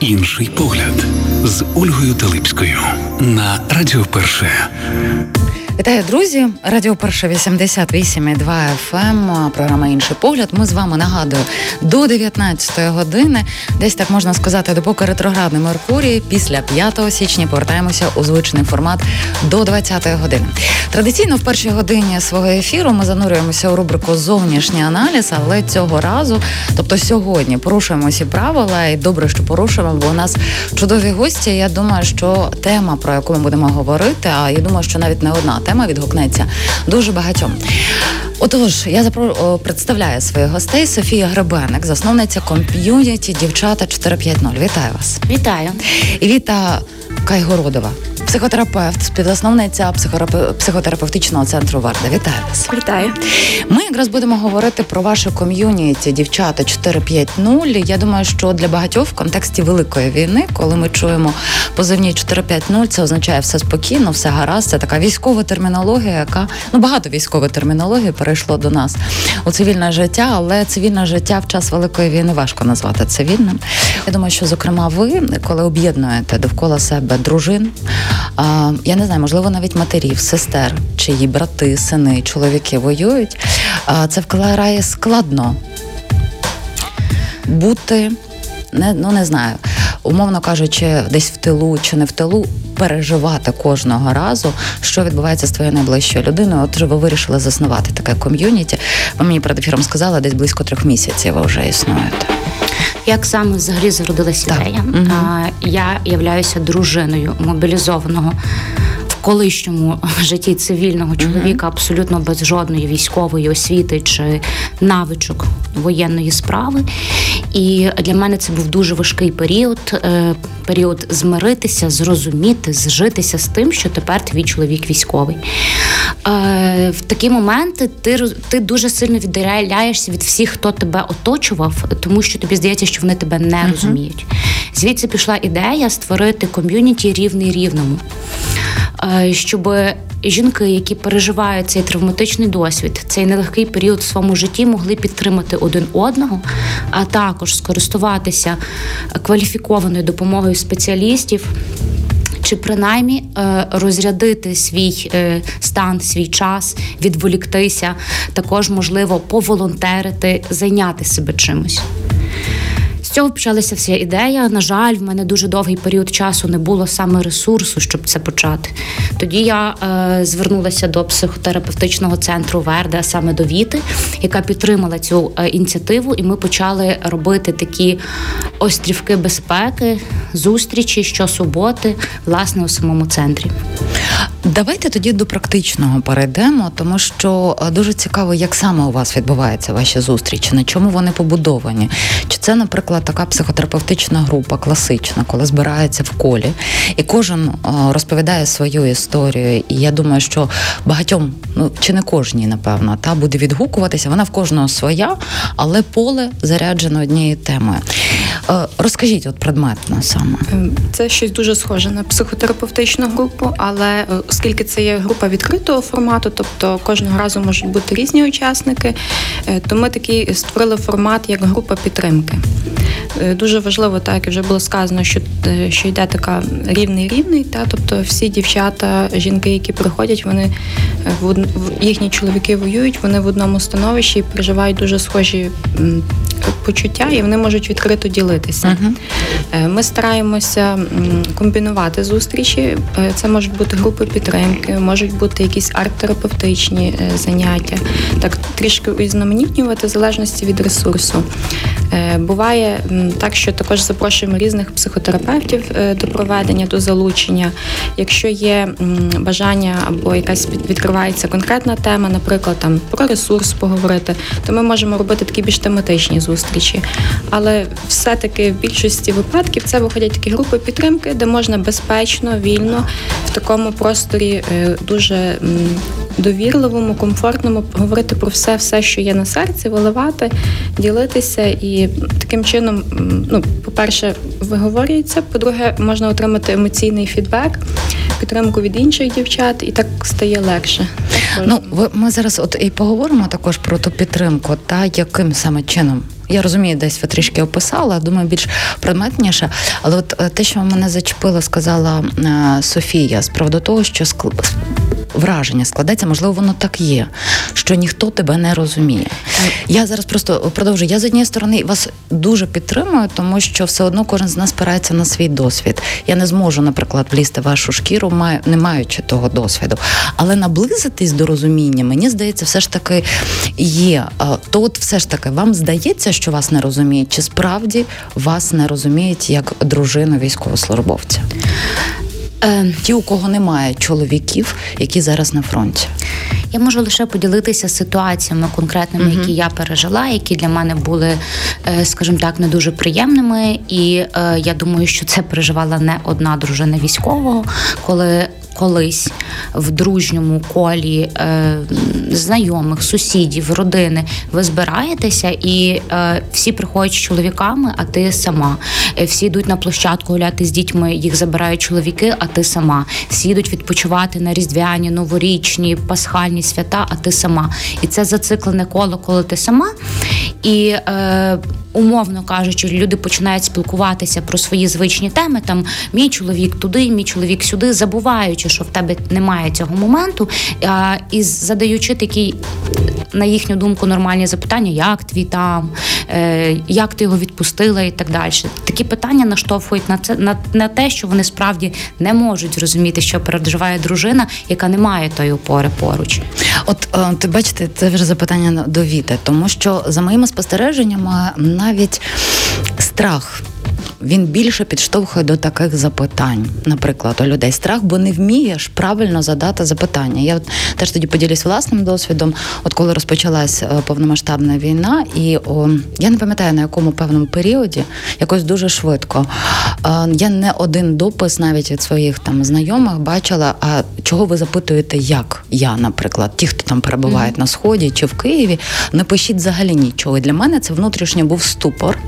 Інший погляд з Ольгою Талипською на Радіо Перше. Вітаю, друзі! Радіо Перше 88,2 FM, Програма інший погляд. Ми з вами нагадую до 19 години. Десь так можна сказати, допоки ретроградний Меркурій. Після 5 січня повертаємося у звичний формат до 20 години. Традиційно в першій годині свого ефіру ми занурюємося у рубрику Зовнішній аналіз, але цього разу, тобто сьогодні, порушуємо всі правила, і добре, що порушуємо, бо у нас чудові гості. Я думаю, що тема, про яку ми будемо говорити, а я думаю, що навіть не одна тема відгукнеться дуже багатьом. Отож, я запро... представляю своїх гостей Софія Гребеник, засновниця комп'юніті дівчата 450. Вітаю вас! Вітаю І Віта Кайгородова, психотерапевт, співзасновниця психотерапевтичного центру Варда. Вітаю вас! Вітаю! Ми якраз будемо говорити про ваше ком'юніті дівчата 450. Я думаю, що для багатьох в контексті великої війни, коли ми чуємо позивні 450, це означає все спокійно, все гаразд. Це така військова термінологія, яка ну багато військової термінології перейшло до нас у цивільне життя, але цивільне життя в час великої війни важко назвати цивільним. Я думаю, що зокрема ви, коли об'єднуєте довкола себе дружин, я не знаю, можливо, навіть матерів, сестер, чиї брати, сини, чоловіки воюють. Це вкрай складно бути, не, ну не знаю, умовно кажучи, десь в тилу чи не в тилу, переживати кожного разу, що відбувається з твоєю найближчою людиною. Отже, ви вирішили заснувати таке ком'юніті. Ви мені перед ефіром сказали, десь близько трьох місяців ви вже існуєте. Як саме взагалі зародилася ідея? Угу. Я являюся дружиною мобілізованого колишньому житті цивільного чоловіка абсолютно без жодної військової освіти чи навичок воєнної справи. І для мене це був дуже важкий період. Е, період змиритися, зрозуміти, зжитися з тим, що тепер твій чоловік військовий. Е, в такі моменти ти ти дуже сильно віддаляєшся від всіх, хто тебе оточував, тому що тобі здається, що вони тебе не uh-huh. розуміють. Звідси пішла ідея створити ком'юніті рівний рівному. Е, щоб жінки, які переживають цей травматичний досвід, цей нелегкий період в своєму житті, могли підтримати один одного, а також скористуватися кваліфікованою допомогою спеціалістів. Чи принаймні е, розрядити свій е, стан, свій час, відволіктися, також можливо поволонтерити, зайняти себе чимось. З цього почалася вся ідея. На жаль, в мене дуже довгий період часу не було саме ресурсу, щоб це почати. Тоді я е, звернулася до психотерапевтичного центру Верде, а саме до Віти, яка підтримала цю е, ініціативу, і ми почали робити такі острівки безпеки, зустрічі щосуботи, власне, у самому центрі. Давайте тоді до практичного перейдемо, тому що е, дуже цікаво, як саме у вас відбуваються ваші зустрічі, на чому вони побудовані. Чи це, наприклад, така психотерапевтична група, класична, коли збирається в колі, і кожен е, розповідає свою історію. І я думаю, що багатьом, ну чи не кожній, напевно, та буде відгукуватися. Вона в кожного своя, але поле заряджено однією темою. Е, розкажіть, от предметно саме ем, це щось дуже схоже на психотерапевтичну групу, але оскільки це є група відкритого формату, тобто кожного разу можуть бути різні учасники, е, то ми такий створили формат як група підтримки. Е, дуже важливо, так як вже було сказано, що е, що йде така рівний рівний, та тобто всі дівчата, жінки, які приходять, вони в їхні чоловіки воюють, вони в одному становищі і переживають дуже схожі почуття, і вони можуть відкрито ділитися. Uh-huh. Ми стараємося комбінувати зустрічі. Це можуть бути групи підтримки, можуть бути якісь арт-терапевтичні е, заняття, так трішки різноманітнювати в залежності від ресурсу. Е, буває так, що також запрошуємо різних психотерапевтів е, до проведення, до залучення. Якщо є бажання або якась відкривається конкретна тема, наприклад, там про ресурс поговорити, то ми можемо робити такі більш тематичні зустрічі. Але все-таки в більшості випадків це виходять такі групи підтримки, де можна безпечно, вільно в такому просторі е, дуже довірливому, комфортному говорити про все, все, що є на серці, виливати, ділитися і таким чином, ну, по-перше, виговорюється. По-друге, можна отримати емоційний фідбек. підтримку від інших дівчат, і так стає легше. Ну ми зараз, от і поговоримо також про ту підтримку, та яким саме чином. Я розумію, десь ви трішки описала, думаю, більш предметніше. Але от е, те, що мене зачепило, сказала е, Софія, з приводу того, що враження складається, можливо, воно так є, що ніхто тебе не розуміє. Я зараз просто продовжую. Я з однієї сторони вас дуже підтримую, тому що все одно кожен з нас спирається на свій досвід. Я не зможу, наприклад, влізти в вашу шкіру, не маючи того досвіду. Але наблизитись до розуміння, мені здається, все ж таки є. То от все ж таки вам здається, що вас не розуміють, чи справді вас не розуміють як дружину військовослужбовця? Е, ті, у кого немає чоловіків, які зараз на фронті. Я можу лише поділитися ситуаціями конкретними, uh які я пережила, які для мене були, е, скажімо так, не дуже приємними. І е, я думаю, що це переживала не одна дружина військового, коли колись в дружньому колі е, знайомих, сусідів, родини ви збираєтеся, і е, всі приходять з чоловіками, а ти сама. Е, всі йдуть на площадку гуляти з дітьми, їх забирають чоловіки, а ти сама. Всі йдуть відпочивати на різдвяні, новорічні, пасхальні свята, а ти сама. І це зациклене коло, коли ти сама. І е, умовно кажучи, люди починають спілкуватися про свої звичні теми. Там мій чоловік туди, мій чоловік сюди, забуваючи, що в тебе немає цього моменту, а, і задаючи такі, на їхню думку, нормальні запитання, як твій там, е, як ти його відпустила, і так далі. Такі питання наштовхують на це на, на те, що вони справді не можуть зрозуміти, що переживає дружина, яка не має тої опори поруч. От е, ти бачите, це вже запитання до Віти, тому що за моїми спостереженнями навіть страх він більше підштовхує до таких запитань, наприклад, у людей страх, бо не вмієш правильно задати запитання. Я теж тоді поділюсь власним досвідом. От коли розпочалась е, повномасштабна війна, і о, я не пам'ятаю на якому певному періоді, якось дуже швидко. Е, я не один допис навіть від своїх там знайомих бачила. А чого ви запитуєте, як я, наприклад, ті, хто там перебувають mm-hmm. на сході чи в Києві, не пишіть взагалі нічого. І Для мене це внутрішньо був ступор.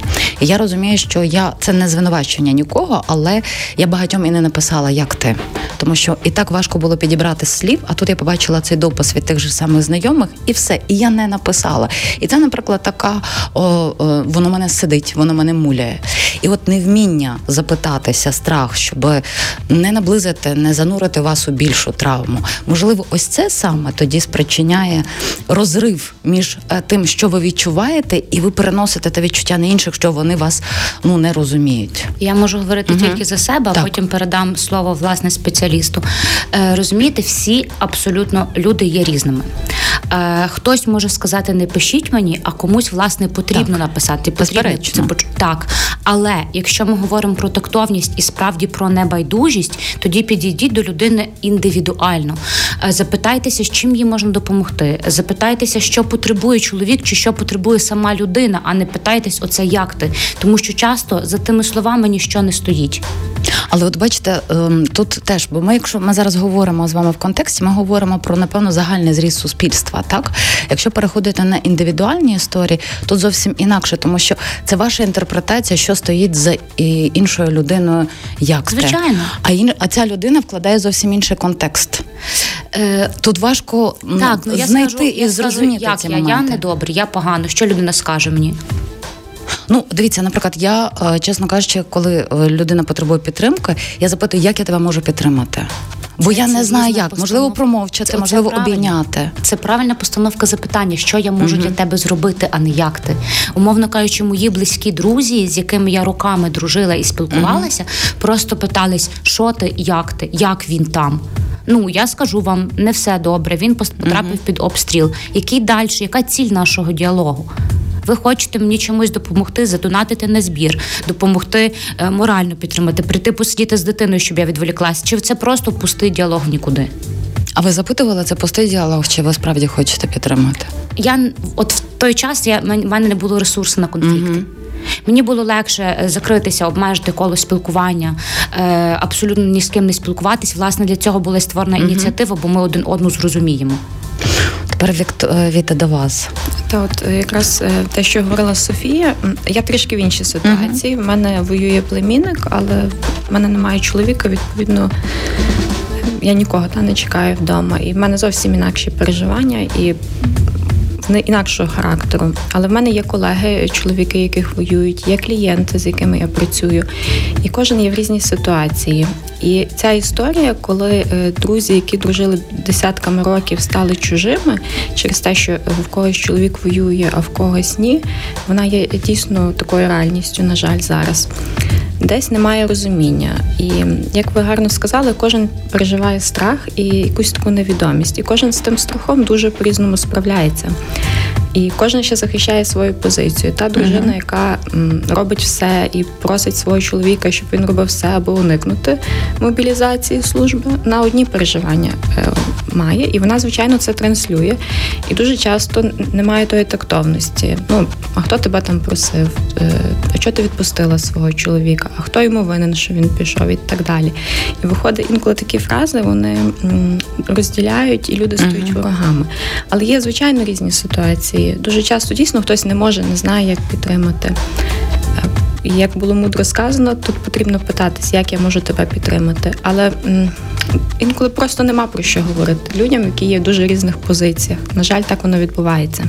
І я розумію, що я це не звинувачення нікого, але я багатьом і не написала, як ти. Тому що і так важко було підібрати слів, а тут я побачила цей допис від тих же самих знайомих, і все. І я не написала. І це, наприклад, така о, о, воно мене сидить, воно мене муляє. І от невміння запитатися, страх, щоб не наблизити, не занурити вас у більшу травму. Можливо, ось це саме тоді спричиняє розрив між е, тим, що ви відчуваєте, і ви переносите те відчуття на інших, що вони вас ну не розуміють. Я можу говорити угу. тільки за себе, а так. потім передам слово власне спеціалісту. Е, Розумієте, всі абсолютно люди є різними. Е, Хтось може сказати, не пишіть мені, а комусь власне потрібно так. написати. Потрібно це так. Але якщо ми говоримо про тактовність і справді про небайдужість, тоді підійдіть до людини індивідуально. Е, запитайтеся, з чим їй можна допомогти. Запитайтеся, що потребує чоловік, чи що потребує сама людина, а не питайтесь, оце як ти, тому що часто за тими словами ніщо не стоїть. Але от бачите, ем, тут теж, бо ми, якщо ми зараз говоримо з вами в контексті, ми говоримо про напевно загальний зріст суспільства. Так, якщо переходити на індивідуальні історії, тут зовсім інакше, тому що це ваша інтерпретація, що стоїть за іншою людиною, як звичайно, а ін... а ця людина вкладає зовсім інший контекст. Е, Тут важко так, ну, знайти скажу, і зрозуміти як ці я, моменти. я не добре, я погано. Що людина скаже мені? Ну, дивіться, наприклад, я, е, чесно кажучи, коли е, людина потребує підтримки, я запитую, як я тебе можу підтримати. Бо це, я не знаю, як можливо промовчати, це, можливо, це обійняти. Це правильна постановка запитання, що я можу угу. для тебе зробити, а не як ти. Умовно кажучи, мої близькі друзі, з якими я роками дружила і спілкувалася, угу. просто питались, що ти, як ти, як він там. Ну я скажу вам, не все добре. Він потрапив угу. під обстріл. Який далі, яка ціль нашого діалогу? Ви хочете мені чомусь допомогти, задонатити на збір, допомогти е, морально підтримати, прийти посидіти з дитиною, щоб я відволіклася? Чи це просто пустий діалог нікуди? А ви запитували це пустий діалог, чи ви справді хочете підтримати? Я от в той час я в мене не було ресурсу на конфлікти. Угу. Мені було легше е, закритися, обмежити коло спілкування, е, абсолютно ні з ким не спілкуватись. Власне, для цього була створена угу. ініціатива, бо ми один одну зрозуміємо. Тепер е, Віта до вас. Та от е, якраз е, те, що говорила Софія, я трішки в іншій ситуації. В мене воює племінник, але в мене немає чоловіка. Відповідно, я нікого та не чекаю вдома, і в мене зовсім інакші переживання і не інакшого характеру. Але в мене є колеги, чоловіки, яких воюють, є клієнти, з якими я працюю, і кожен є в різній ситуації. І ця історія, коли е, друзі, які дружили десятками років, стали чужими через те, що в когось чоловік воює, а в когось ні, вона є дійсно такою реальністю, на жаль, зараз. Десь немає розуміння, і як ви гарно сказали, кожен переживає страх і якусь таку невідомість, і кожен з тим страхом дуже по різному справляється. І кожен ще захищає свою позицію. Та дружина, uh-huh. яка робить все і просить свого чоловіка, щоб він робив все, аби уникнути мобілізації служби, на одні переживання е, має, і вона, звичайно, це транслює. І дуже часто немає тої тактовності. Ну, а хто тебе там просив? Е, а чого ти відпустила свого чоловіка? А хто йому винен, що він пішов, і так далі. І виходить інколи такі фрази, вони розділяють, і люди стають uh-huh. ворогами. Але є, звичайно, різні ситуації. І дуже часто дійсно хтось не може, не знає, як підтримати. І як було мудро сказано, тут потрібно питатись, як я можу тебе підтримати. Але інколи просто нема про що говорити людям, які є в дуже різних позиціях. На жаль, так воно відбувається.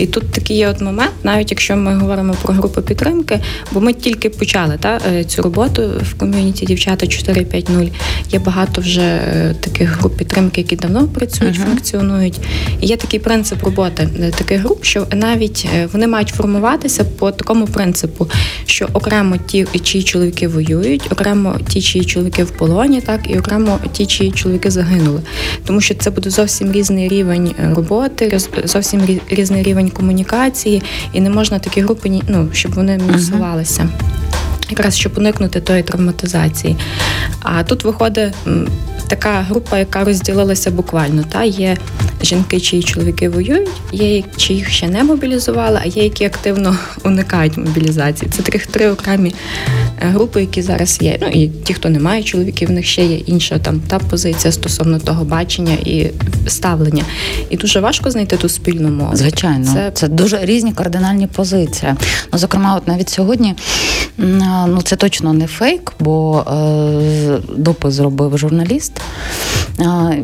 І тут такий є от момент, навіть якщо ми говоримо про групу підтримки, бо ми тільки почали та, е, цю роботу в ком'юніті дівчата 4.5.0. Є багато вже е, таких груп підтримки, які давно працюють, uh-huh. функціонують. І є такий принцип роботи е, таких груп, що навіть вони мають формуватися по такому принципу, що окремо ті, чиї чоловіки воюють, окремо ті, чиї чоловіки в полоні, так і окремо ті, чиї чоловіки загинули. Тому що це буде зовсім різний рівень роботи, зовсім різний рівень комунікації, і не можна такі групи ну, щоб вони мінусувалися. Якраз щоб уникнути тої травматизації. А тут виходить така група, яка розділилася буквально. Та Є жінки, чиї чоловіки воюють, є чи їх ще не мобілізували, а є які активно уникають мобілізації. Це три окремі е, групи, які зараз є. Ну і ті, хто не має чоловіків, в них ще є інша там та позиція стосовно того бачення і ставлення. І дуже важко знайти ту спільну мову. Звичайно, це це дуже різні кардинальні позиції. Ну, зокрема, от навіть сьогодні ну це точно не фейк, бо е, допис зробив журналіст,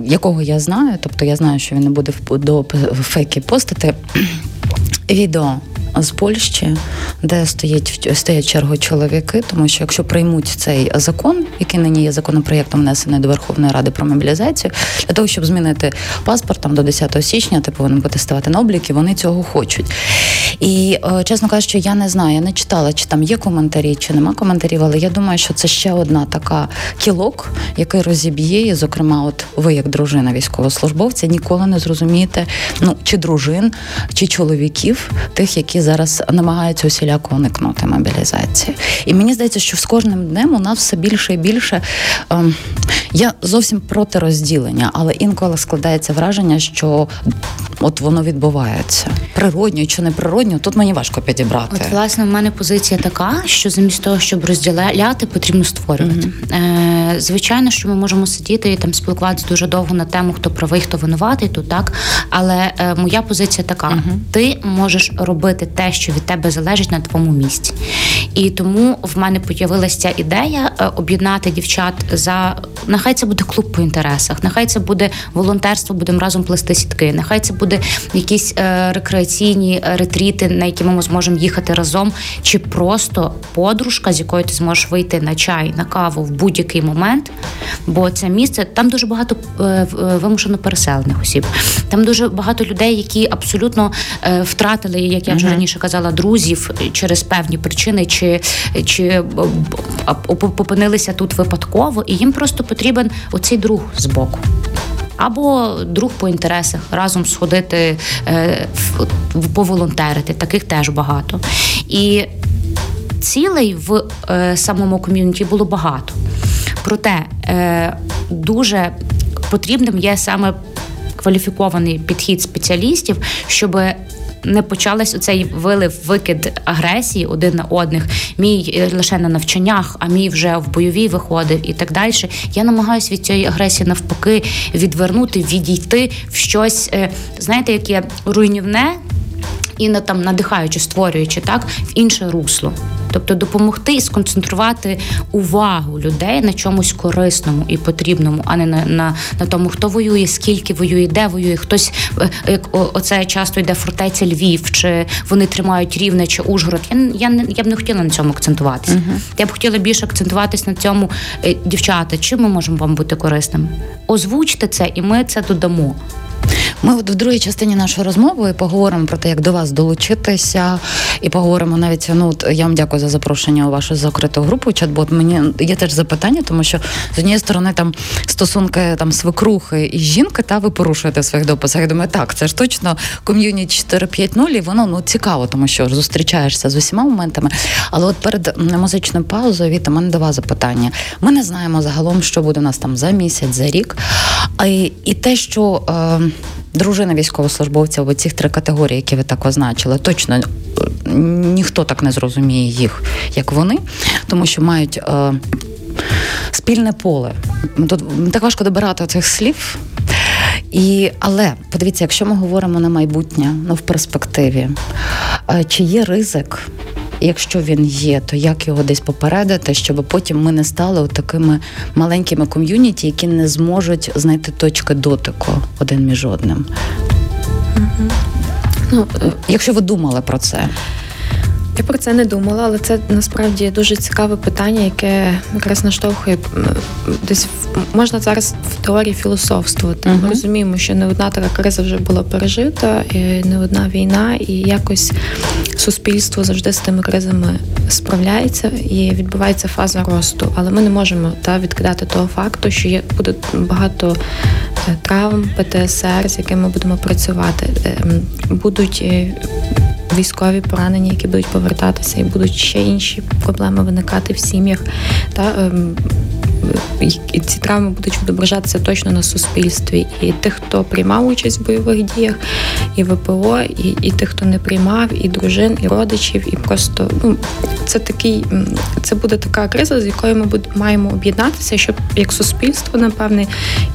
якого я знаю. Тобто я знаю, що він не буде до фейки постати відео з Польщі, де стоять стоять черго чоловіки, тому що якщо приймуть цей закон, який нині є законопроєктом внесений до Верховної Ради про мобілізацію, для того, щоб змінити паспорт там до 10 січня, ти повинен бути ставати на облік, і вони цього хочуть. І е, чесно кажучи, я не знаю, я не читала, чи там є коментарі, чи нема коментарів, але я думаю, що це ще одна така кілок, який розіб'є, і, зокрема, от ви, як дружина військовослужбовця, ніколи не зрозумієте, ну чи дружин, чи чоловіків, тих, які зараз намагаються усіляко уникнути мобілізації. І мені здається, що з кожним днем у нас все більше і більше. Ем, я зовсім проти розділення, але інколи складається враження, що от воно відбувається природньо чи не природньо. Тут мені важко підібрати. От власне в мене позиція така, що замість того, щоб розділяти, потрібно створювати. Mm-hmm. Е, Звичайно, що ми можемо сидіти і там спілкуватися дуже довго на тему, хто правий, хто винуватий, тут так. Але е, моя позиція така: mm-hmm. ти можеш робити те, що від тебе залежить на твоєму місці. І тому в мене з'явилася ідея е, об'єднати дівчат за нехай це буде клуб по інтересах, нехай це буде волонтерство, будемо разом плести сітки, нехай це буде якісь е, рекреаційні ретріти, на які ми зможемо їхати разом, чи просто подружка, з якою ти зможеш вийти на чай, на каву в будь-який момент. Бо це місце там дуже багато е, вимушено переселених осіб. Там дуже багато людей, які абсолютно втратили, як я вже раніше казала, друзів через певні причини, чи чи опинилися тут випадково, і їм просто потрібен оцей друг з боку. Або друг по інтересах разом сходити е, поволонтерити, таких теж багато. І цілей в е, самому ком'юніті було багато. Проте е, дуже потрібним є саме кваліфікований підхід спеціалістів, щоб не почалась оцей вилив викид агресії один на одних. Мій е, лише на навчаннях, а мій вже в бойовій виходив і так далі. Я намагаюся від цієї агресії навпаки відвернути, відійти в щось, е, знаєте, яке руйнівне і на там надихаючи, створюючи так в інше русло. Тобто допомогти і сконцентрувати увагу людей на чомусь корисному і потрібному, а не на на, на тому, хто воює, скільки воює, де воює. Хтось е, як оце часто йде фортеця Львів, чи вони тримають рівне чи Ужгород. Я я не я б не хотіла на цьому акцентуватися. Uh-huh. Я б хотіла більше акцентуватися на цьому, е, дівчата. Чим ми можемо вам бути корисними? Озвучте це, і ми це додамо. Ми от в другій частині нашої розмови поговоримо про те, як до вас долучитися, і поговоримо навіть. Ну я вам дякую за запрошення у вашу закриту групу. Чат-бот. Мені є теж запитання, тому що з однієї сторони там стосунки там свекрухи і жінки, та ви порушуєте в своїх дописах. Я думаю, так це ж точно ком'юніті 4.5.0, і воно ну цікаво, тому що зустрічаєшся з усіма моментами. Але от перед музичною паузою Віта, мене до вас запитання. Ми не знаємо загалом, що буде у нас там за місяць, за рік. І, і те, що. Е, дружина військовослужбовця в ці три категорії, які ви так означили, точно е, ніхто так не зрозуміє їх, як вони, тому що мають е, спільне поле. Тут так важко добирати цих слів. І, Але подивіться, якщо ми говоримо на майбутнє, ну в перспективі, е, чи є ризик? Якщо він є, то як його десь попередити, щоб потім ми не стали такими маленькими ком'юніті, які не зможуть знайти точки дотику один між одним? Ну, Якщо ви думали про це. Я про це не думала, але це насправді дуже цікаве питання, яке якраз наштовхує десь можна зараз в теорії філософствувати. Uh-huh. Ми розуміємо, що не одна така криза вже була пережита, і не одна війна, і якось суспільство завжди з тими кризами справляється і відбувається фаза росту. Але ми не можемо та відкидати того факту, що є буде багато е, травм, ПТСР, з якими ми будемо працювати. Ем, будуть е, військові поранені, які будуть повертатися, і будуть ще інші проблеми виникати в сім'ях. Та ем, і ці травми будуть відображатися точно на суспільстві. І тих, хто приймав участь в бойових діях, і ВПО, і і тих, хто не приймав, і дружин, і родичів, і просто ну це такий, це буде така криза, з якою ми будемо маємо об'єднатися, щоб як суспільство, напевне,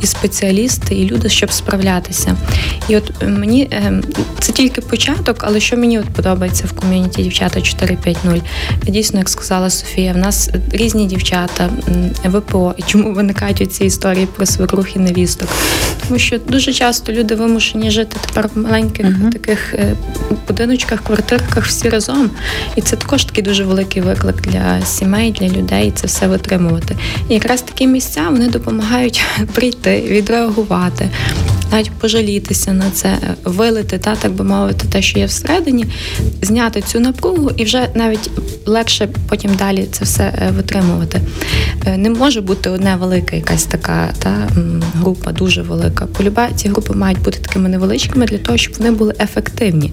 і спеціалісти, і люди, щоб справлятися. І от мені ем, це тільки початок, але що мені от подобається в ком'юніті дівчата 4.5.0, Дійсно, як сказала Софія, в нас різні дівчата, ВПО. І чому виникають ці історії про свекрух і невісток? Тому що дуже часто люди вимушені жити тепер в маленьких uh-huh. таких е, будиночках, квартирках всі разом. І це також такий дуже великий виклик для сімей, для людей це все витримувати. І якраз такі місця вони допомагають прийти, відреагувати навіть пожалітися на це, вилити, та так би мовити, те, що є всередині, зняти цю напругу і вже навіть легше потім далі це все е, витримувати. Е, не може бути одна велика якась така та група, дуже велика. Полюба ці групи мають бути такими невеличкими для того, щоб вони були ефективні.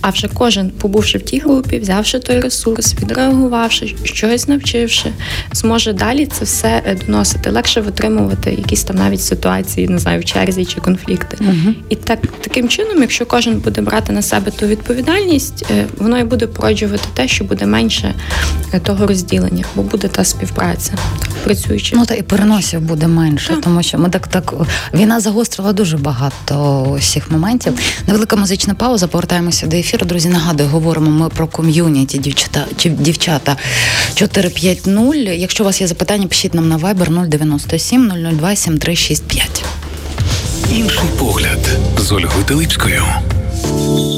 А вже кожен, побувши в тій групі, взявши той ресурс, відреагувавши, щось навчивши, зможе далі це все е, доносити, легше витримувати якісь там навіть ситуації, не знаю, в черзі чи конфлікті конфлікти. Угу. І так таким чином, якщо кожен буде брати на себе ту відповідальність, е, воно і буде породжувати те, що буде менше е, того розділення, бо буде та співпраця працюючи. Ну та і переносів буде менше, так. тому що ми так так війна загострила дуже багато усіх моментів. Невелика музична пауза. Повертаємося до ефіру. Друзі, нагадую, говоримо ми про ком'юніті дівчата чи дівчата 450. Якщо у вас є запитання, пишіть нам на Viber 097 002 7365. Інший погляд з Ольгою Телипською.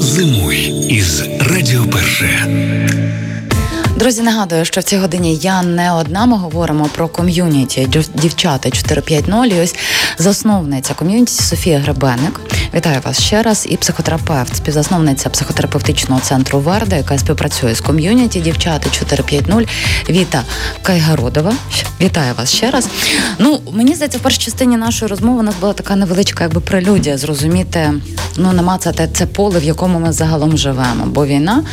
Зимуй із Радіо Перше. Друзі, нагадую, що в цій годині я не одна. Ми говоримо про ком'юніті дівчата 450. І Ось засновниця ком'юніті Софія Гребеник. Вітаю вас ще раз. І психотерапевт, співзасновниця психотерапевтичного центру Верда, яка співпрацює з ком'юніті дівчата 450. Віта Кайгородова. Вітаю вас ще раз. Ну мені здається, в першій частині нашої розмови у нас була така невеличка, якби прелюдія, зрозуміти, ну намацати це поле, в якому ми загалом живемо. Бо війна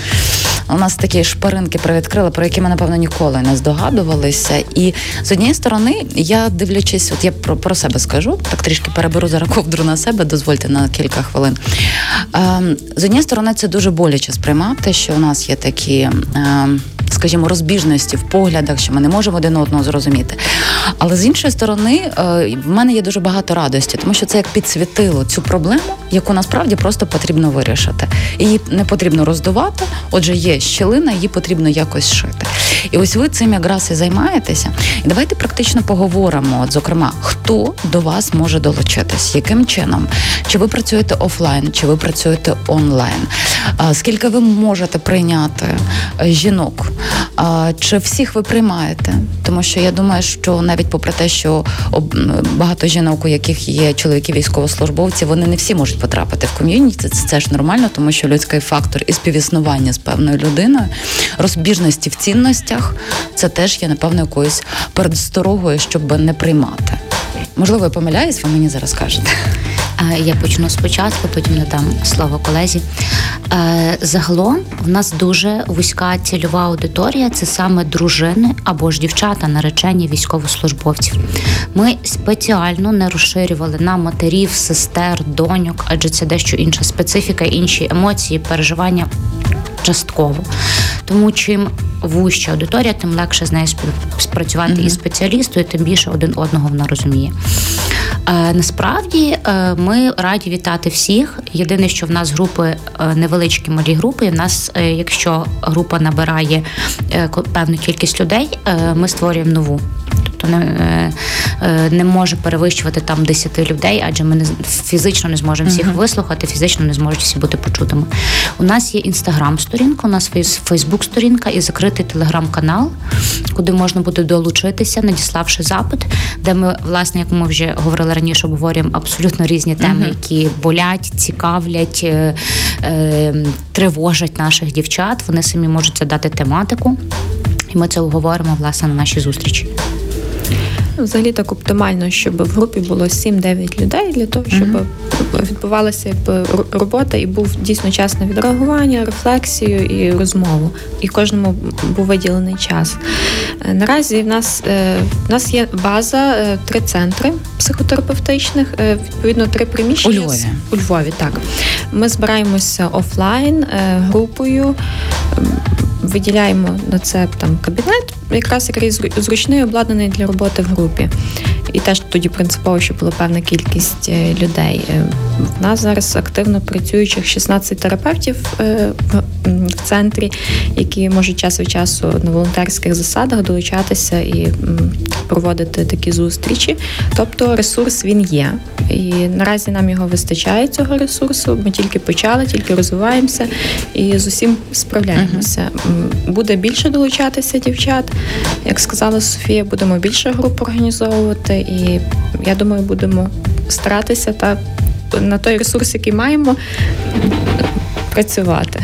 у нас такі шпаринки привідкрили, про які ми напевно ніколи не здогадувалися. І з однієї сторони, я дивлячись, от я про про себе скажу, так трішки переберу зараз ковдру на себе, дозвольте на кілька хвилин. Ем, з однієї сторони, це дуже боляче сприймати, що у нас є такі. Ем, скажімо, розбіжності в поглядах, що ми не можемо один одного зрозуміти. Але з іншої сторони, е, в мене є дуже багато радості, тому що це як підсвітило цю проблему, яку насправді просто потрібно вирішити. Її не потрібно роздувати. Отже, є щілина, її потрібно якось шити. І ось ви цим якраз і займаєтеся. І давайте практично поговоримо. От, зокрема, хто до вас може долучитись, яким чином? Чи ви працюєте офлайн, чи ви працюєте онлайн? Скільки ви можете прийняти е, жінок? Чи всіх ви приймаєте? Тому що я думаю, що навіть попри те, що багато жінок, у яких є чоловіки військовослужбовці, вони не всі можуть потрапити в ком'юніті. Це, це ж нормально, тому що людський фактор і співіснування з певною людиною, розбіжності в цінностях, це теж є напевно якоюсь передсторогою, щоб не приймати. Можливо, я помиляюсь, ви мені зараз кажете. Я почну спочатку, потім надам слово колезі. Загалом в нас дуже вузька цільова аудиторія це саме дружини або ж дівчата, наречені військовослужбовців. Ми спеціально не розширювали на матерів, сестер, доньок, адже це дещо інша специфіка, інші емоції, переживання частково. Тому чим вуща аудиторія, тим легше з нею спрацювати mm-hmm. і спеціалісту, і тим більше один одного вона розуміє. Е, Насправді е, ми раді вітати всіх. Єдине, що в нас групи е, невеличкі малі групи. В нас, е, якщо група набирає е, певну кількість людей, е, ми створюємо нову тобто не е, не може перевищувати там 10 людей, адже ми не фізично не зможемо всіх uh-huh. вислухати, фізично не зможуть всі бути почутими. У нас є інстаграм-сторінка, у нас Фейсбук-сторінка і закритий телеграм-канал, куди можна буде долучитися, надіславши запит, де ми, власне, як ми вже говорили раніше, обговорюємо абсолютно різні теми, uh-huh. які болять, цікавлять, е, е, тривожать наших дівчат. Вони самі можуть задати тематику. І ми це обговоримо власне на нашій зустрічі. Взагалі так оптимально, щоб в групі було 7-9 людей для того, щоб mm-hmm. відбувалася робота і був дійсно час на відреагування, рефлексію і розмову. І кожному був виділений час. Е, наразі в нас е, в нас є база, е, три центри психотерапевтичних, відповідно, три приміщення у Львові. у Львові. Так ми збираємося офлайн групою виділяємо на це там кабінет, якраз який зручний обладнаний для роботи в групі. І теж тоді принципово, що була певна кількість е, людей. Е, в нас зараз активно працюючих 16 терапевтів е, в центрі, які можуть час від часу на волонтерських засадах долучатися і проводити такі зустрічі. Тобто ресурс він є. І наразі нам його вистачає цього ресурсу. Ми тільки почали, тільки розвиваємося і з усім справляємося. Uh-huh. Буде більше долучатися дівчат. Як сказала Софія, будемо більше груп організовувати, і я думаю, будемо старатися та на той ресурс, який маємо, працювати.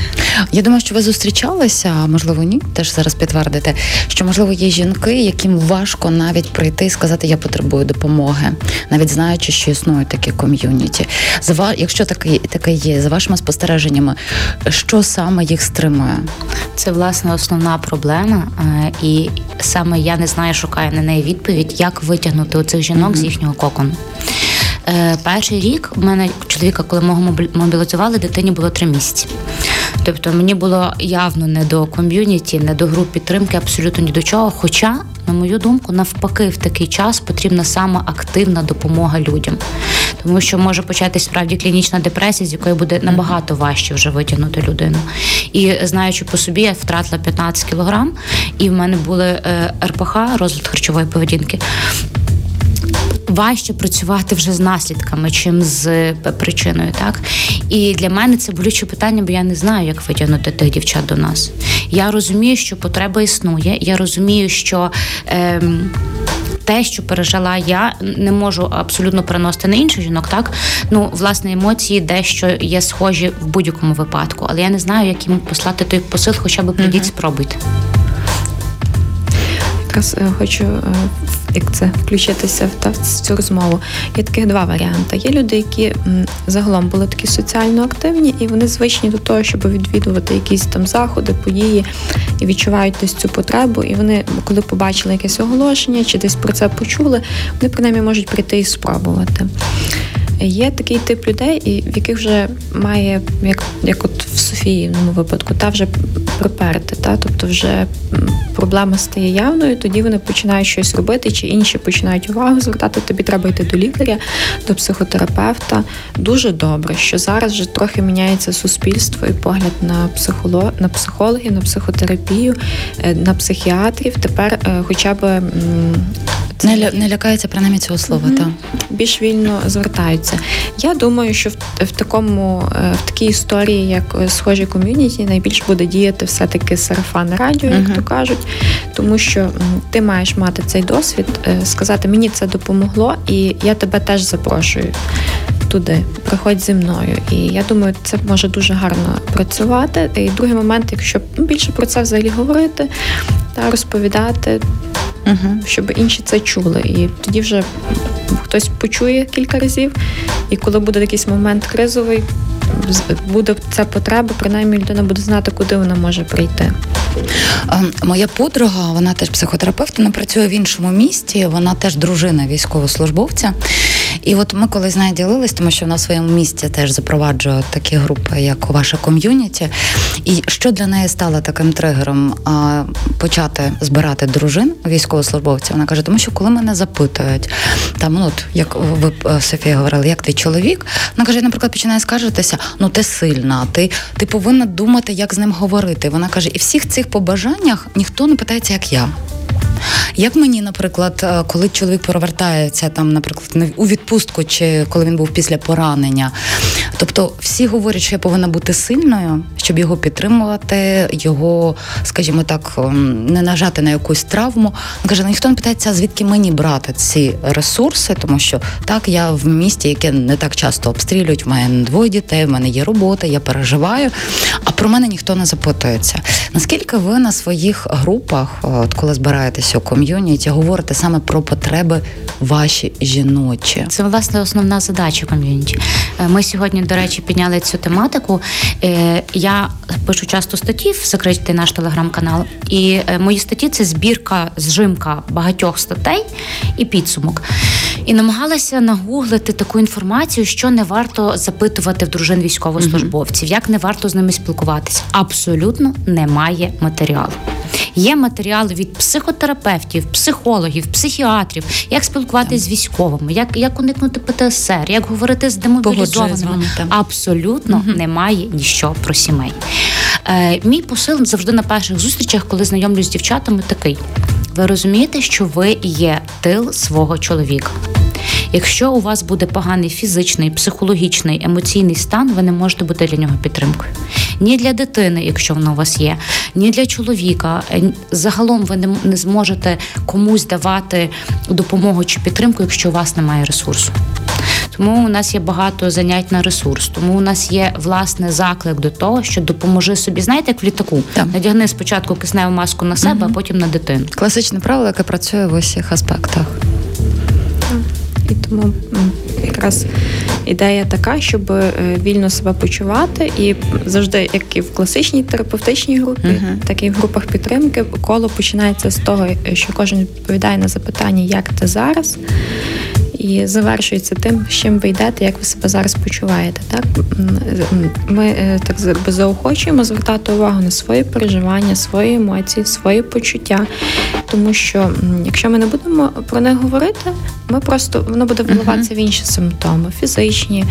Я думаю, що ви зустрічалися, а можливо, ні, теж зараз підтвердите, що можливо є жінки, яким важко навіть прийти і сказати, я потребую допомоги, навіть знаючи, що існують такі ком'юніті. За якщо таке, таке є, за вашими спостереженнями, що саме їх стримує? Це власне основна проблема, е, і саме я не знаю, шукаю на неї відповідь, як витягнути оцих жінок mm-hmm. з їхнього кокону. Е, перший рік у мене чоловіка, коли мого мобілізували, дитині було три місяці. Тобто мені було явно не до ком'юніті, не до груп підтримки, абсолютно ні до чого. Хоча, на мою думку, навпаки, в такий час потрібна саме активна допомога людям, тому що може початись справді клінічна депресія, з якої буде набагато важче вже витягнути людину. І знаючи по собі, я втратила 15 кілограм, і в мене були е, РПХ, розлад харчової поведінки важче працювати вже з наслідками, чим з причиною. Так і для мене це болюче питання, бо я не знаю, як витягнути тих дівчат до нас. Я розумію, що потреба існує. Я розумію, що. Ем, те, що пережила я, не можу абсолютно переносити на інших жінок. Так ну власне емоції дещо є схожі в будь-якому випадку, але я не знаю, як йому послати той посил, хоча б прийдіть, mm-hmm. спробуйте. Е, хочу е, як це включитися в, та, в цю розмову. Є таких два варіанти. Є люди, які загалом були такі соціально активні, і вони звичні до того, щоб відвідувати якісь там заходи, події і відчувають десь цю потребу. І вони, коли побачили якесь оголошення чи десь про це почули, вони принаймні можуть прийти і спробувати. Є такий тип людей, в яких вже має, як як от в Софії Софіївному випадку, та вже приперти, та тобто вже проблема стає явною, тоді вони починають щось робити, чи інші починають увагу звертати. Тобі треба йти до лікаря, до психотерапевта. Дуже добре, що зараз вже трохи міняється суспільство і погляд на психолог, на психологів, на психотерапію, е, на психіатрів. Тепер, е, хоча б не ля, не лякається принаймні цього слова, mm-hmm. так? більш вільно звертаються. Я думаю, що в, в такому е, в такій історії, як схожі ком'юніті, найбільш буде діяти все-таки сарафан радіо, як то кажуть, тому що ти маєш мати цей досвід, е, сказати мені це допомогло, і я тебе теж запрошую. Туди приходь зі мною, і я думаю, це може дуже гарно працювати. І другий момент, якщо більше про це взагалі говорити та розповідати, угу. щоб інші це чули. І тоді вже хтось почує кілька разів, і коли буде якийсь момент кризовий, буде ця потреба, принаймні людина буде знати, куди вона може прийти. Моя подруга, вона теж психотерапевт, вона працює в іншому місті, вона теж дружина військовослужбовця. І от ми колись з нею ділились, тому що вона в своєму місті теж запроваджує такі групи, як ваша ком'юніті. І що для неї стало таким тригером почати збирати дружин військовослужбовців? Вона каже, тому що коли мене запитують, там ну от як ви е, Софія говорили, як ти чоловік, вона каже, наприклад, починає скаржитися, ну ти сильна, ти ти повинна думати, як з ним говорити. Вона каже, і всіх цих побажаннях ніхто не питається, як я. Як мені, наприклад, е, коли чоловік повертається там, наприклад, у відпустку, чи коли він був після поранення, тобто всі говорять, що я повинна бути сильною, щоб його підтримувати, його, скажімо так, ем, не нажати на якусь травму. Він каже, ніхто не питається, звідки мені брати ці ресурси, тому що так я в місті, яке не так часто обстрілюють, в мене двоє дітей, в мене є робота, я переживаю. А про мене ніхто не запитується. Наскільки ви на своїх групах, от коли збираєтеся у ком'юніті, говорите саме про потреби ваші жіночі? Це власне основна задача ком'юніті. Е, ми сьогодні, до речі, підняли цю тематику. Е, я пишу часто статті в закритий наш телеграм-канал, і е, мої статті це збірка, зжимка багатьох статей і підсумок. І намагалася нагуглити таку інформацію, що не варто запитувати в дружин військовослужбовців, як не варто з ними спілкуватися. Абсолютно немає матеріалу. Є матеріали від психотерапевтів, психологів, психіатрів, як спілкуватися з військовими, як як уникнути ПТСР, як говорити з демобілізованими. Абсолютно угу. немає ніщо про сімей. Е, Мій посил завжди на перших зустрічах, коли знайомлюсь з дівчатами, такий. Ви розумієте, що ви є тил свого чоловіка. Якщо у вас буде поганий фізичний, психологічний, емоційний стан, ви не можете бути для нього підтримкою. Ні для дитини, якщо вона у вас є, ні для чоловіка. Е, загалом ви не зможете комусь давати допомогу чи підтримку, якщо у вас немає ресурсу. Тому у нас є багато занять на ресурс. Тому у нас є власне заклик до того, що допоможи собі. Знаєте, як в літаку так. надягни спочатку кисневу маску на себе, угу. а потім на дитину. Класичне правило, яке працює в усіх аспектах. І тому якраз ідея така, щоб е, вільно себе почувати, і завжди, як і в класичній терапевтичній групі, uh-huh. так і в групах підтримки, коло починається з того, що кожен відповідає на запитання, як ти зараз і завершується тим, з чим ви йдете, як ви себе зараз почуваєте. Так Ми е, так заохочуємо звертати увагу на свої переживання, свої емоції, свої почуття, тому що якщо ми не будемо про них говорити, ми просто воно буде виливатися uh-huh. в інші симптоми, фізичні,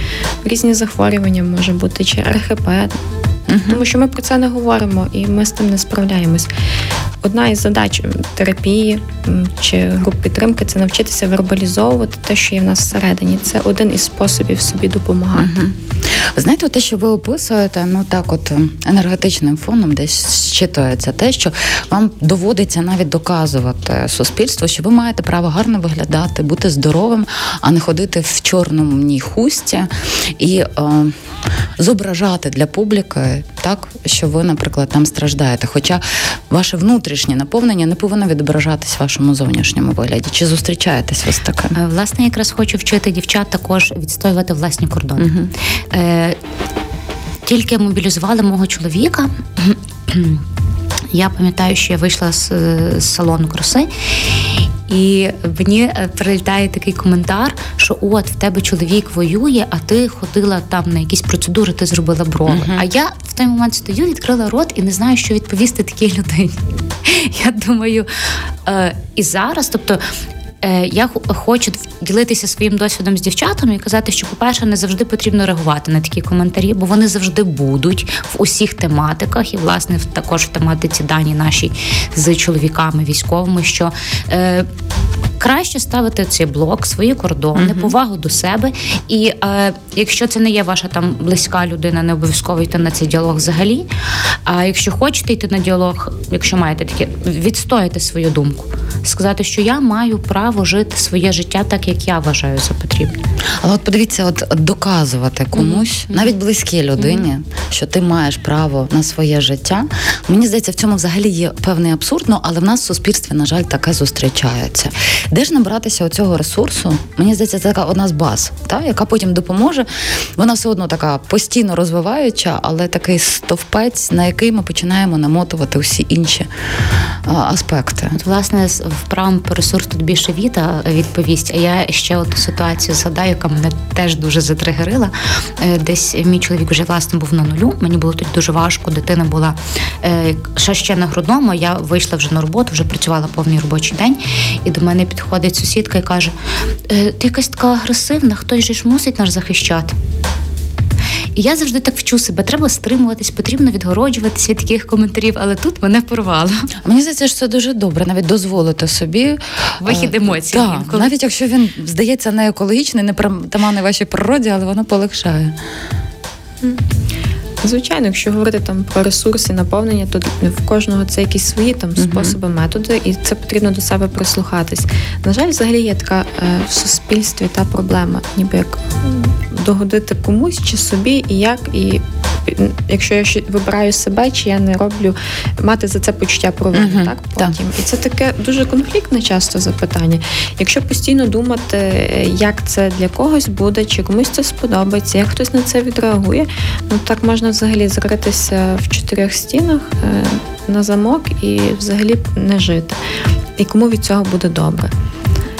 різні захворювання може бути, чи РХП. Uh-huh. Тому що ми про це не говоримо і ми з тим не справляємось. Одна із задач терапії чи груп підтримки це навчитися вербалізовувати те, що є в нас всередині. Це один із способів собі допомагати. Угу. Ви знаєте, те, що ви описуєте, ну так, от енергетичним фоном, десь щитується те, що вам доводиться навіть доказувати суспільству, що ви маєте право гарно виглядати, бути здоровим, а не ходити в чорному хусті і е, зображати для публіки так, що ви, наприклад, там страждаєте. Хоча ваше внутрішнє наповнення не повинно відображатись в вашому зовнішньому вигляді. Чи зустрічаєтесь ви з таким? Е, власне, якраз хочу вчити дівчат також відстоювати власні кордони. Угу. Е, Тільки мобілізували мого чоловіка. Я пам'ятаю, що я вийшла з, з салону краси, і мені е, прилітає такий коментар, що от в тебе чоловік воює, а ти ходила там на якісь процедури, ти зробила брови. Uh-huh. А я в той момент стою, відкрила рот і не знаю, що відповісти такій людині. Я думаю, е, і зараз, тобто я хочу ділитися своїм досвідом з дівчатами і казати, що, по-перше, не завжди потрібно реагувати на такі коментарі, бо вони завжди будуть в усіх тематиках, і, власне, також в тематиці дані нашій з чоловіками, військовими, що е, краще ставити цей блок, свої кордони, uh повагу до себе. І е, якщо це не є ваша там близька людина, не обов'язково йти на цей діалог взагалі. А якщо хочете йти на діалог, якщо маєте таке, відстояти свою думку, сказати, що я маю право жити своє життя так, як я вважаю за потрібне. Але от подивіться, от доказувати комусь, mm навіть близькій людині, mm що ти маєш право на своє життя. Мені здається, в цьому взагалі є певний абсурд, ну, але в нас в суспільстві, на жаль, таке зустрічається. Де ж набратися цього ресурсу? Мені здається, це така одна з баз, та, яка потім допоможе. Вона все одно така постійно розвиваюча, але такий стовпець, на який ми починаємо намотувати усі інші а, аспекти. От, власне, в правому по ресурсу тут більше Віта відповість. А я ще одну ситуацію згадаю, яка мене теж дуже затригерила. Е, десь мій чоловік вже власне був на нулю. Мені було тут дуже важко. Дитина була е, ще ще на грудному. Я вийшла вже на роботу, вже працювала повний робочий день, і до мене підходить сусідка і каже: «Е, Ти якась така агресивна, хтось же ж мусить нас захищати. І я завжди так вчу себе. Треба стримуватись, потрібно відгороджуватись від таких коментарів, але тут мене порвало. Мені здається, що це дуже добре, навіть дозволити собі вихід е, емоцій. Так, навіть якщо він здається не екологічний, не притаманний вашій природі, але воно полегшає. Звичайно, якщо говорити там про ресурси наповнення, то в кожного це якісь свої там способи, методи, і це потрібно до себе прислухатись. На жаль, взагалі є така е, в суспільстві та проблема, ніби як догодити комусь чи собі, і як, і якщо я вибираю себе, чи я не роблю мати за це почуття провини, uh-huh. так потім. Так. І це таке дуже конфліктне часто запитання. Якщо постійно думати, як це для когось буде, чи комусь це сподобається, як хтось на це відреагує, ну так можна взагалі закритися в чотирьох стінах е, на замок і взагалі не жити. І кому від цього буде добре.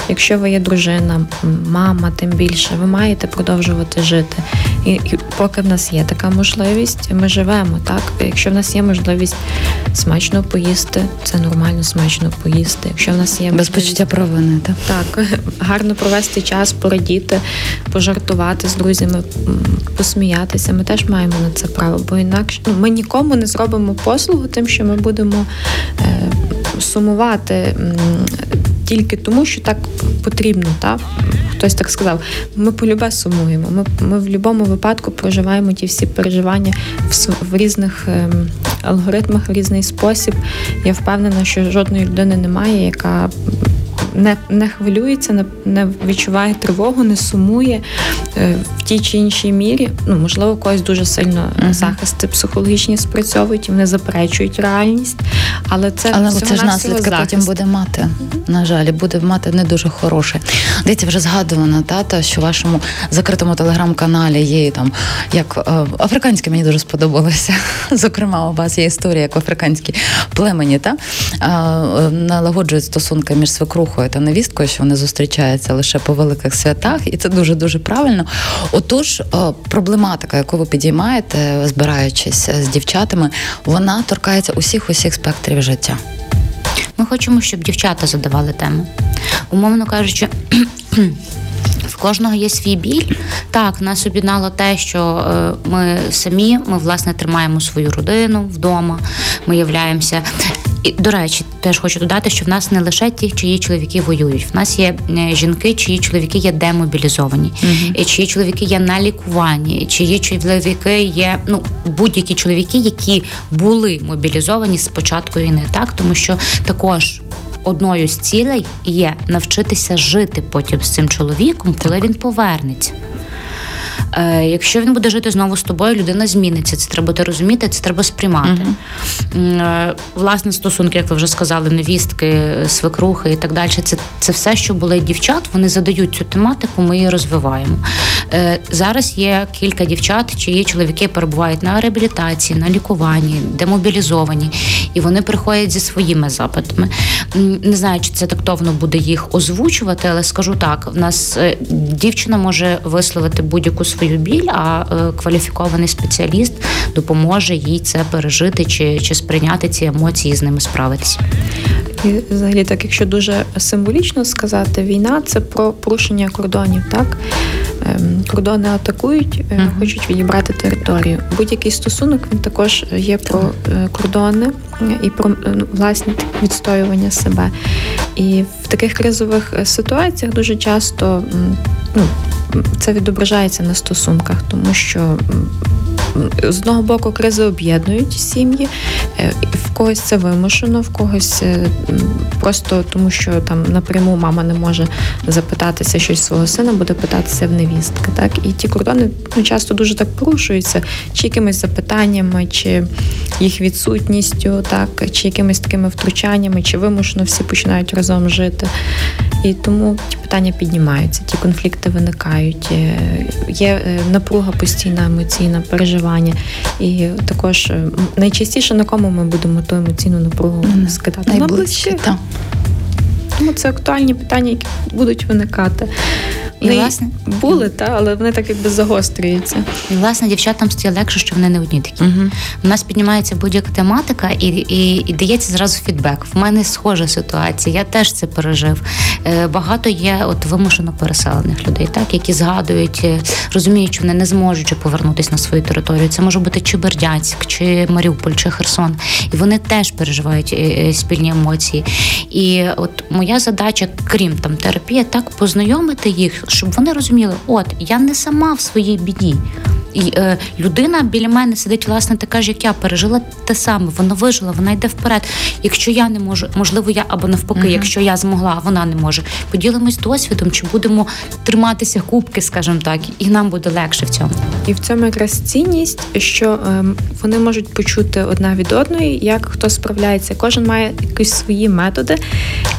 Якщо ви є дружина, мама, тим більше, ви маєте продовжувати жити. І, і поки в нас є така можливість, ми живемо. Так, якщо в нас є можливість смачно поїсти, це нормально смачно поїсти. Якщо в нас є без почуття провини, так Так, гарно провести час, порадіти, пожартувати з друзями, посміятися. Ми теж маємо на це право, бо інакше ну, ми нікому не зробимо послугу, тим, що ми будемо е, сумувати тільки тому, що так потрібно. Та? Хтось так сказав. Ми полюбе сумуємо. Ми ми в будь-якому випадку проживаємо ті всі переживання в, в різних ем, алгоритмах, в різний спосіб. Я впевнена, що жодної людини немає, яка не не хвилюється, не не відчуває тривогу, не сумує е, в тій чи іншій мірі. Ну, можливо, у когось дуже сильно uh-huh. захисти психологічні спрацьовують і вони заперечують реальність. Але це Але це ж наслідки потім буде мати. Uh-huh. На жаль, буде мати не дуже хороше. Дивіться, вже згадувано тата, що в вашому закритому телеграм-каналі є там як е, африканське мені дуже сподобалося. Зокрема, у вас є історія, як в африканській племені та е, налагоджують стосунки між свекрухою свекрухою та невісткою, що вони зустрічаються лише по великих святах, і це дуже дуже правильно. Отож, е, проблематика, яку ви підіймаєте, збираючись з дівчатами, вона торкається усіх усіх спектрів життя. Ми хочемо, щоб дівчата задавали тему. Умовно кажучи. В кожного є свій біль. Так, нас об'єднало те, що е, ми самі, ми власне тримаємо свою родину вдома. Ми являємося і до речі, теж хочу додати, що в нас не лише ті, чиї чоловіки воюють. В нас є е, жінки, чиї чоловіки є демобілізовані, uh-huh. чиї чоловіки є на лікуванні, чиї чоловіки є ну будь-які чоловіки, які були мобілізовані з початку війни, так тому що також. Одною з цілей є навчитися жити потім з цим чоловіком, коли він повернеться. Е, Якщо він буде жити знову з тобою, людина зміниться. Це треба розуміти, це треба сприймати. Е, Власне, стосунки, як ви вже сказали, невістки, свекрухи і так далі. Це це все, що були дівчат. Вони задають цю тематику, ми її розвиваємо. Е, Зараз є кілька дівчат, чиї чоловіки перебувають на реабілітації, на лікуванні, демобілізовані, і вони приходять зі своїми запитами. Не знаю, чи це тактовно буде їх озвучувати, але скажу так: в нас дівчина може висловити будь-яку свою біль, а е, кваліфікований спеціаліст допоможе їй це пережити чи, чи сприйняти ці емоції з ними справитися. І взагалі, так якщо дуже символічно сказати, війна це про порушення кордонів, так? Ем, кордони атакують, uh-huh. хочуть відібрати територію. Будь-який стосунок він також є про е, кордони і про ну, власні відстоювання себе. І в таких кризових ситуаціях дуже часто ну, це відображається на стосунках, тому що з одного боку кризи об'єднують сім'ї, е, в когось це вимушено, в когось е, просто тому, що там напряму мама не може запитатися щось свого сина, буде питатися в невістки. Так і ті кордони ну, часто дуже так порушуються, чи якимись запитаннями, чи їх відсутністю, так чи якимись такими втручаннями, чи вимушено всі починають разом жити. І тому ті питання піднімаються, ті конфлікти виникають. Е, є напруга постійна емоційна переживання споживання. І також найчастіше на кому ми будемо ту емоційну напругу скидати на близьких. Тому це актуальні питання, які будуть виникати. І, вони власне були, та але вони так якби загострюються. І власне дівчатам стає легше, що вони не одні такі. uh У нас піднімається будь-яка тематика, і і, і дається зразу фідбек. В мене схожа ситуація. Я теж це пережив. Е, Багато є от вимушено переселених людей, так які згадують, е, розуміють, що вони не зможуть повернутися на свою територію. Це може бути чи Бердянськ, чи Маріуполь, чи Херсон. І вони теж переживають е, е, спільні емоції. І от моя задача, крім там терапії, так познайомити їх щоб вони розуміли, от я не сама в своїй біді. І е, людина біля мене сидить, власне, така ж, як я пережила те саме. Вона вижила, вона йде вперед. Якщо я не можу, можливо, я або навпаки, uh якщо я змогла, а вона не може. Поділимось досвідом, чи будемо триматися кубки, скажімо так, і нам буде легше в цьому. І в цьому якраз цінність, що е, вони можуть почути одна від одної, як хто справляється. Кожен має якісь свої методи,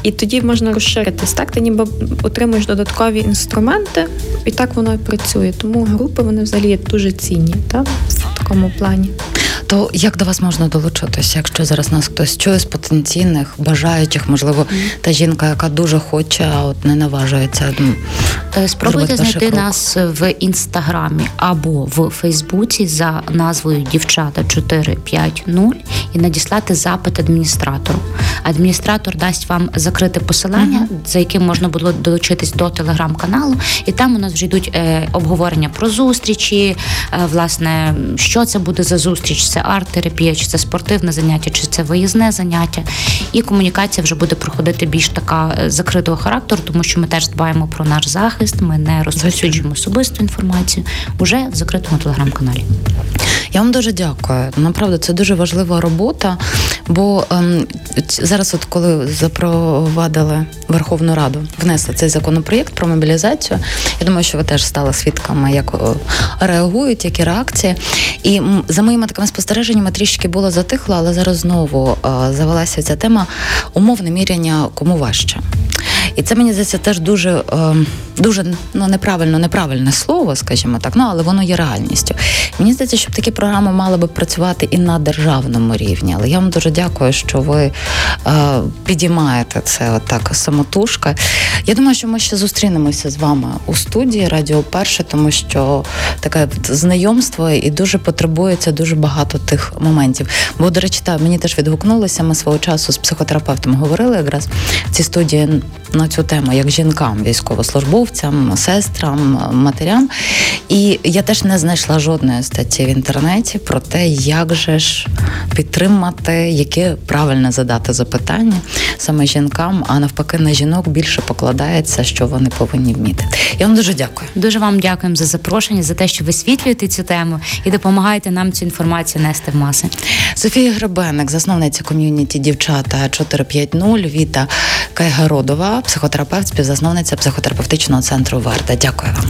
і тоді можна розширитись. Так, ти ніби отримуєш додаткові інструменти, і так воно і працює. Тому групи вони взагалі дуже дуже цінні, так в такому плані. То як до вас можна долучитися, якщо зараз нас хтось чує з потенційних бажаючих, можливо, та жінка, яка дуже хоче, а от не наважується. Е, спробуйте знайти крок. нас в інстаграмі або в Фейсбуці за назвою Дівчата 450 і надіслати запит адміністратору. Адміністратор дасть вам закрите посилання, mm-hmm. за яким можна було долучитись до телеграм-каналу, і там у нас вже йдуть е, обговорення про зустрічі, е, власне, що це буде за зустріч це арт-терапія, чи це спортивне заняття, чи це виїзне заняття. І комунікація вже буде проходити більш така е, закритого характеру, тому що ми теж дбаємо про наш захист, ми не розповсюджуємо особисту інформацію уже в закритому телеграм-каналі. Я вам дуже дякую. Направду це дуже важлива робота. Бо ем, зараз, от коли запровадили Верховну Раду, внесли цей законопроєкт про мобілізацію. Я думаю, що ви теж стали свідками, як реагують, які реакції. І за моїми такими спостереженнями трішки було затихло, але зараз знову е, завелася ця тема умовне міряння кому важче. І це мені здається теж дуже е, дуже ну неправильно, неправильне слово, скажімо так, ну але воно є реальністю. Мені здається, щоб такі програми мали би працювати і на державному рівні. Але я вам дуже дякую, що ви е, підіймаєте це отак самотужка. Я думаю, що ми ще зустрінемося з вами у студії Радіо Перше, тому що таке знайомство і дуже потребується дуже багато тих моментів. Бо, до речі, та мені теж відгукнулося. Ми свого часу з психотерапевтом говорили якраз в цій студії на цю тему, як жінкам, військовослужбовцям, сестрам, матерям. І я теж не знайшла жодної статті в інтернеті про те, як же ж підтримати, яке правильно задати запитання саме жінкам, а навпаки, на жінок більше покладається, що вони повинні вміти. Я вам дуже дякую. Дуже вам дякуємо за запрошення, за те, що висвітлюєте цю тему і допомагаєте нам цю інформацію нести в маси. Софія Гребенник, засновниця ком'юніті дівчата 450, Віта Кайгородова, психотерапевт, співзасновниця психотерапевтичного центру Варта. Дякую вам.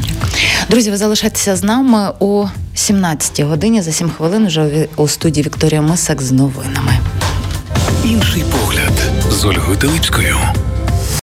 Друзі, ви залишайтеся з нами о 17-й годині за 7 хвилин. Вже у студії Вікторія Мисак з новинами. Інший погляд з Ольгою Телипською.